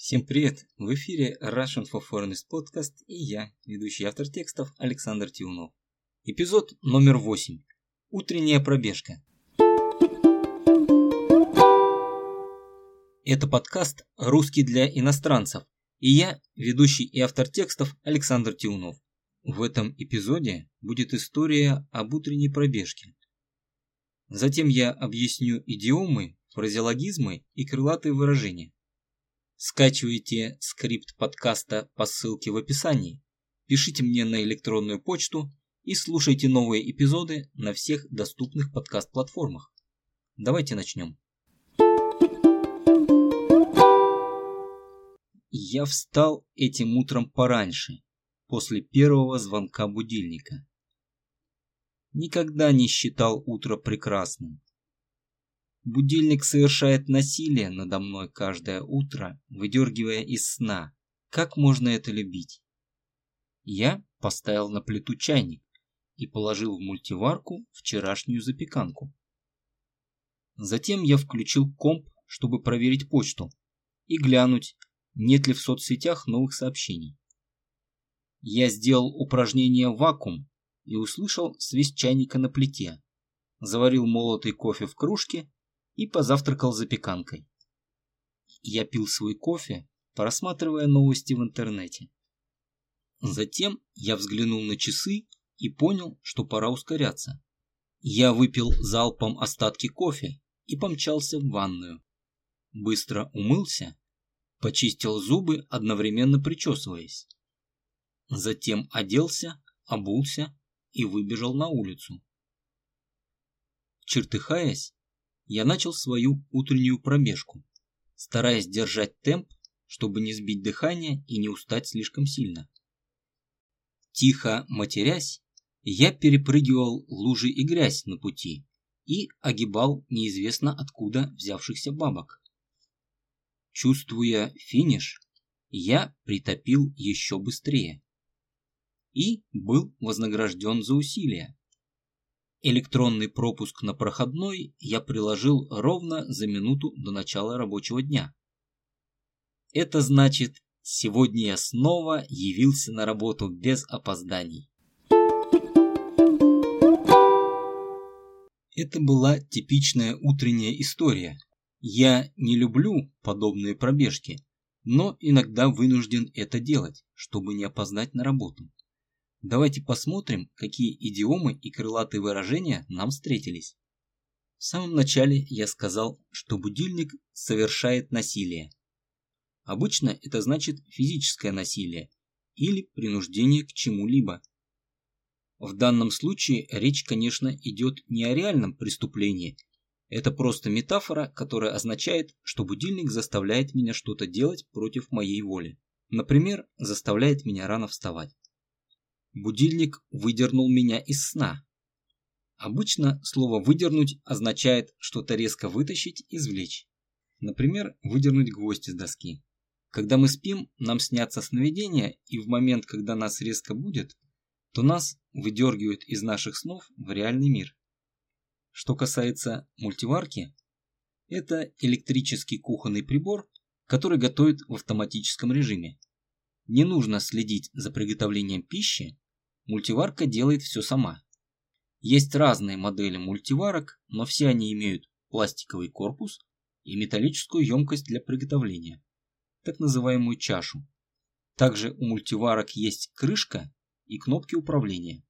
Всем привет! В эфире Russian for Foreigners podcast и я, ведущий автор текстов Александр Тиунов. Эпизод номер 8. Утренняя пробежка. Это подкаст «Русский для иностранцев» и я, ведущий и автор текстов Александр Тиунов. В этом эпизоде будет история об утренней пробежке. Затем я объясню идиомы, фразеологизмы и крылатые выражения. Скачивайте скрипт подкаста по ссылке в описании, пишите мне на электронную почту и слушайте новые эпизоды на всех доступных подкаст-платформах. Давайте начнем. Я встал этим утром пораньше, после первого звонка будильника. Никогда не считал утро прекрасным. Будильник совершает насилие надо мной каждое утро, выдергивая из сна. Как можно это любить? Я поставил на плиту чайник и положил в мультиварку вчерашнюю запеканку. Затем я включил комп, чтобы проверить почту и глянуть, нет ли в соцсетях новых сообщений. Я сделал упражнение вакуум и услышал свист чайника на плите. Заварил молотый кофе в кружке и позавтракал запеканкой. Я пил свой кофе, просматривая новости в интернете. Затем я взглянул на часы и понял, что пора ускоряться. Я выпил залпом остатки кофе и помчался в ванную. Быстро умылся, почистил зубы, одновременно причесываясь. Затем оделся, обулся и выбежал на улицу. Чертыхаясь, я начал свою утреннюю пробежку, стараясь держать темп, чтобы не сбить дыхание и не устать слишком сильно. Тихо матерясь, я перепрыгивал лужи и грязь на пути и огибал неизвестно откуда взявшихся бабок. Чувствуя финиш, я притопил еще быстрее и был вознагражден за усилия. Электронный пропуск на проходной я приложил ровно за минуту до начала рабочего дня. Это значит, сегодня я снова явился на работу без опозданий. Это была типичная утренняя история. Я не люблю подобные пробежки, но иногда вынужден это делать, чтобы не опоздать на работу. Давайте посмотрим, какие идиомы и крылатые выражения нам встретились. В самом начале я сказал, что будильник совершает насилие. Обычно это значит физическое насилие или принуждение к чему-либо. В данном случае речь, конечно, идет не о реальном преступлении. Это просто метафора, которая означает, что будильник заставляет меня что-то делать против моей воли. Например, заставляет меня рано вставать. Будильник выдернул меня из сна. Обычно слово «выдернуть» означает что-то резко вытащить, извлечь. Например, выдернуть гвоздь из доски. Когда мы спим, нам снятся сновидения, и в момент, когда нас резко будет, то нас выдергивают из наших снов в реальный мир. Что касается мультиварки, это электрический кухонный прибор, который готовит в автоматическом режиме. Не нужно следить за приготовлением пищи, мультиварка делает все сама. Есть разные модели мультиварок, но все они имеют пластиковый корпус и металлическую емкость для приготовления, так называемую чашу. Также у мультиварок есть крышка и кнопки управления.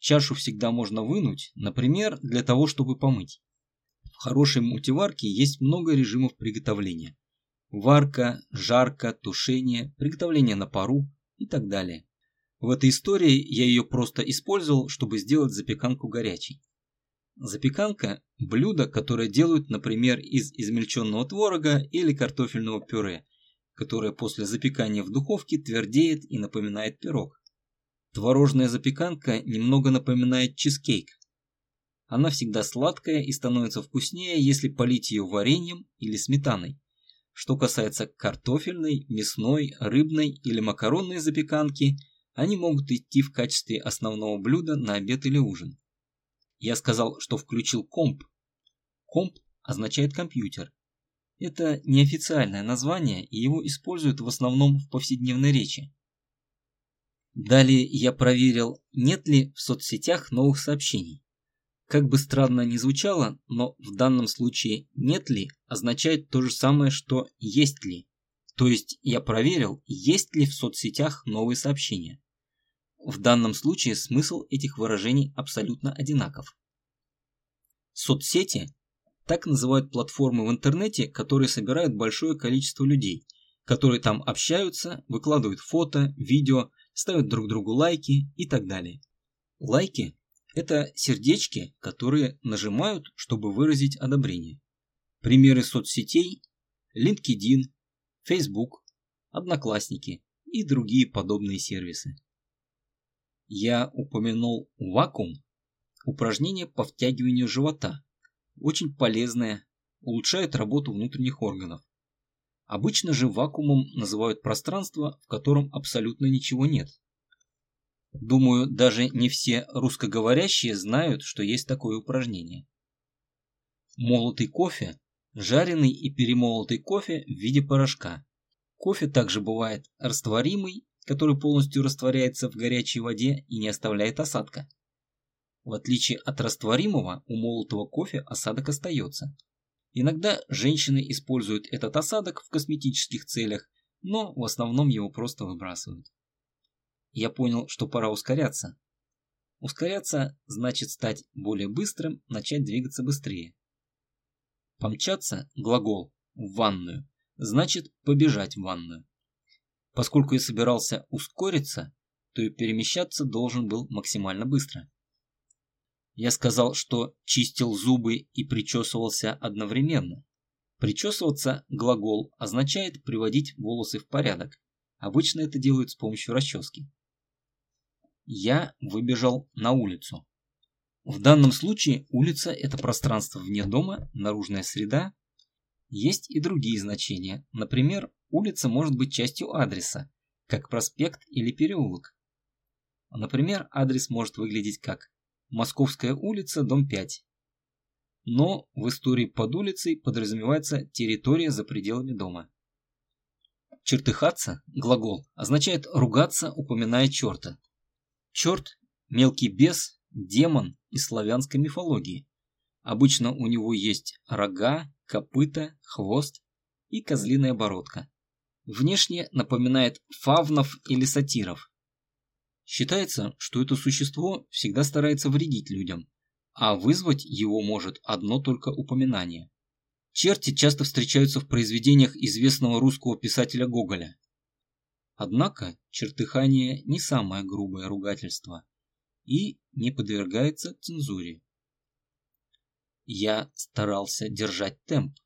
Чашу всегда можно вынуть, например, для того, чтобы помыть. В хорошей мультиварке есть много режимов приготовления. Варка, жарка, тушение, приготовление на пару и так далее. В этой истории я ее просто использовал, чтобы сделать запеканку горячей. Запеканка – блюдо, которое делают, например, из измельченного творога или картофельного пюре, которое после запекания в духовке твердеет и напоминает пирог. Творожная запеканка немного напоминает чизкейк. Она всегда сладкая и становится вкуснее, если полить ее вареньем или сметаной. Что касается картофельной, мясной, рыбной или макаронной запеканки, они могут идти в качестве основного блюда на обед или ужин. Я сказал, что включил комп. Комп означает компьютер. Это неофициальное название, и его используют в основном в повседневной речи. Далее я проверил, нет ли в соцсетях новых сообщений. Как бы странно ни звучало, но в данном случае «нет ли» означает то же самое, что «есть ли». То есть я проверил, есть ли в соцсетях новые сообщения. В данном случае смысл этих выражений абсолютно одинаков. Соцсети – так называют платформы в интернете, которые собирают большое количество людей, которые там общаются, выкладывают фото, видео, ставят друг другу лайки и так далее. Лайки – это сердечки, которые нажимают, чтобы выразить одобрение. Примеры соцсетей – LinkedIn, Facebook, Одноклассники и другие подобные сервисы. Я упомянул вакуум, упражнение по втягиванию живота, очень полезное, улучшает работу внутренних органов. Обычно же вакуумом называют пространство, в котором абсолютно ничего нет. Думаю, даже не все русскоговорящие знают, что есть такое упражнение. Молотый кофе – жареный и перемолотый кофе в виде порошка. Кофе также бывает растворимый, который полностью растворяется в горячей воде и не оставляет осадка. В отличие от растворимого, у молотого кофе осадок остается. Иногда женщины используют этот осадок в косметических целях, но в основном его просто выбрасывают. Я понял, что пора ускоряться. Ускоряться значит стать более быстрым, начать двигаться быстрее. Помчаться – глагол, в ванную, значит побежать в ванную. Поскольку я собирался ускориться, то и перемещаться должен был максимально быстро. Я сказал, что чистил зубы и причесывался одновременно. Причесываться, глагол, означает приводить волосы в порядок. Обычно это делают с помощью расчески. Я выбежал на улицу. В данном случае улица – это пространство вне дома, наружная среда. Есть и другие значения. Например, улица может быть частью адреса, как проспект или переулок. Например, адрес может выглядеть как Московская улица, дом 5. Но в истории под улицей подразумевается территория за пределами дома. Чертыхаться, глагол, означает ругаться, упоминая черта. Черт – мелкий бес, демон из славянской мифологии. Обычно у него есть рога, копыта, хвост и козлиная бородка. Внешне напоминает фавнов или сатиров. Считается, что это существо всегда старается вредить людям, а вызвать его может одно только упоминание. Черти часто встречаются в произведениях известного русского писателя Гоголя. Однако чертыхание не самое грубое ругательство и не подвергается цензуре. Я старался держать темп.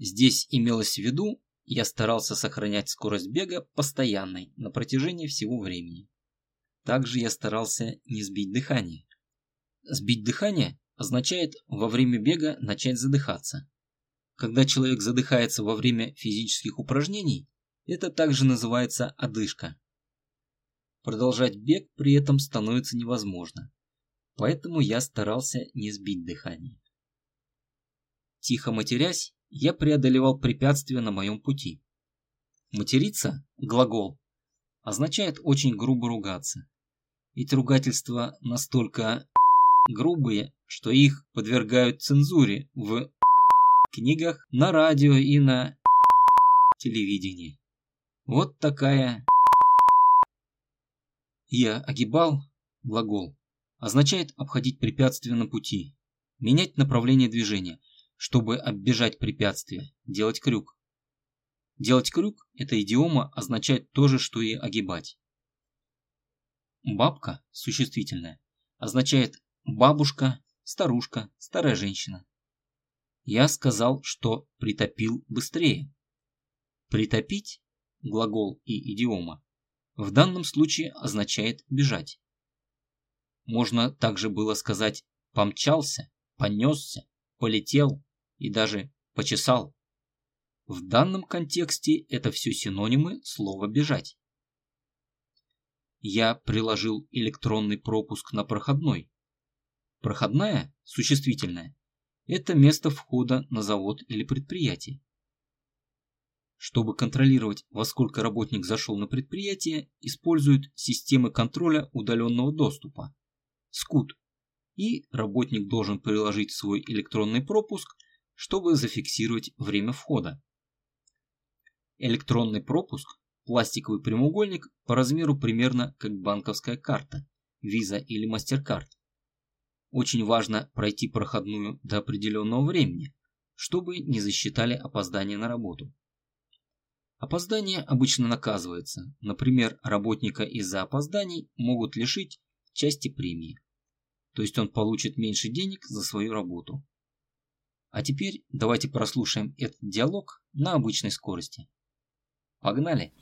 Здесь имелось в виду, я старался сохранять скорость бега постоянной на протяжении всего времени. Также я старался не сбить дыхание. Сбить дыхание означает во время бега начать задыхаться. Когда человек задыхается во время физических упражнений, это также называется одышка. Продолжать бег при этом становится невозможно, поэтому я старался не сбить дыхание. Тихо матерясь, я преодолевал препятствия на моем пути. Материться – глагол, означает очень грубо ругаться. Эти ругательства настолько грубые, что их подвергают цензуре в книгах, на радио и на телевидении. Вот такая я огибал глагол означает обходить препятствия на пути, менять направление движения, чтобы оббежать препятствие, делать крюк. Делать крюк – эта идиома означает то же, что и огибать. Бабка, существительное, означает бабушка, старушка, старая женщина. Я сказал, что притопил быстрее. Притопить, глагол и идиома, в данном случае означает бежать. Можно также было сказать помчался, понесся, полетел и даже почесал. В данном контексте это все синонимы слова «бежать» я приложил электронный пропуск на проходной. Проходная, существительная, это место входа на завод или предприятие. Чтобы контролировать, во сколько работник зашел на предприятие, используют системы контроля удаленного доступа – СКУД. И работник должен приложить свой электронный пропуск, чтобы зафиксировать время входа. Электронный пропуск – пластиковый прямоугольник по размеру примерно как банковская карта, виза или MasterCard. Очень важно пройти проходную до определенного времени, чтобы не засчитали опоздание на работу. Опоздание обычно наказывается. Например, работника из-за опозданий могут лишить части премии. То есть он получит меньше денег за свою работу. А теперь давайте прослушаем этот диалог на обычной скорости. Погнали!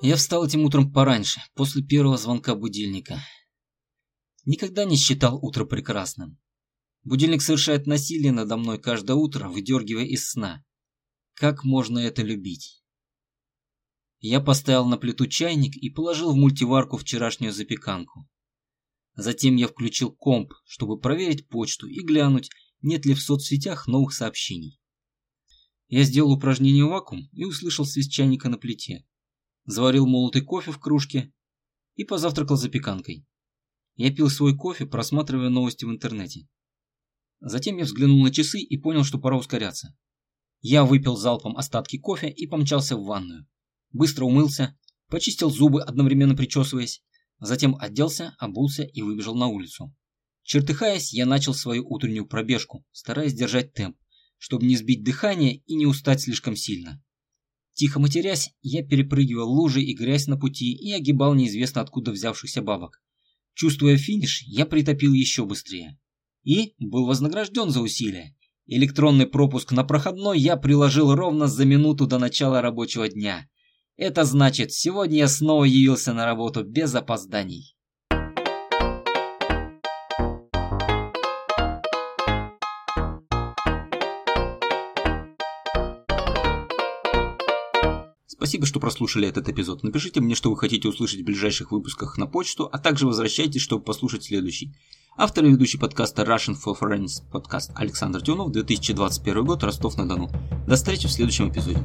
Я встал этим утром пораньше, после первого звонка будильника. Никогда не считал утро прекрасным. Будильник совершает насилие надо мной каждое утро, выдергивая из сна. Как можно это любить? Я поставил на плиту чайник и положил в мультиварку вчерашнюю запеканку. Затем я включил комп, чтобы проверить почту и глянуть, нет ли в соцсетях новых сообщений. Я сделал упражнение вакуум и услышал свист чайника на плите. Заварил молотый кофе в кружке и позавтракал запеканкой. Я пил свой кофе, просматривая новости в интернете. Затем я взглянул на часы и понял, что пора ускоряться. Я выпил залпом остатки кофе и помчался в ванную. Быстро умылся, почистил зубы, одновременно причесываясь, затем оделся, обулся и выбежал на улицу. Чертыхаясь, я начал свою утреннюю пробежку, стараясь держать темп, чтобы не сбить дыхание и не устать слишком сильно. Тихо матерясь, я перепрыгивал лужи и грязь на пути и огибал неизвестно откуда взявшихся бабок. Чувствуя финиш, я притопил еще быстрее. И был вознагражден за усилия. Электронный пропуск на проходной я приложил ровно за минуту до начала рабочего дня. Это значит, сегодня я снова явился на работу без опозданий. Спасибо, что прослушали этот эпизод. Напишите мне, что вы хотите услышать в ближайших выпусках на почту, а также возвращайтесь, чтобы послушать следующий. Автор и ведущий подкаста Russian for Foreigners подкаст Александр Тюнов, 2021 год, Ростов-на-Дону. До встречи в следующем эпизоде.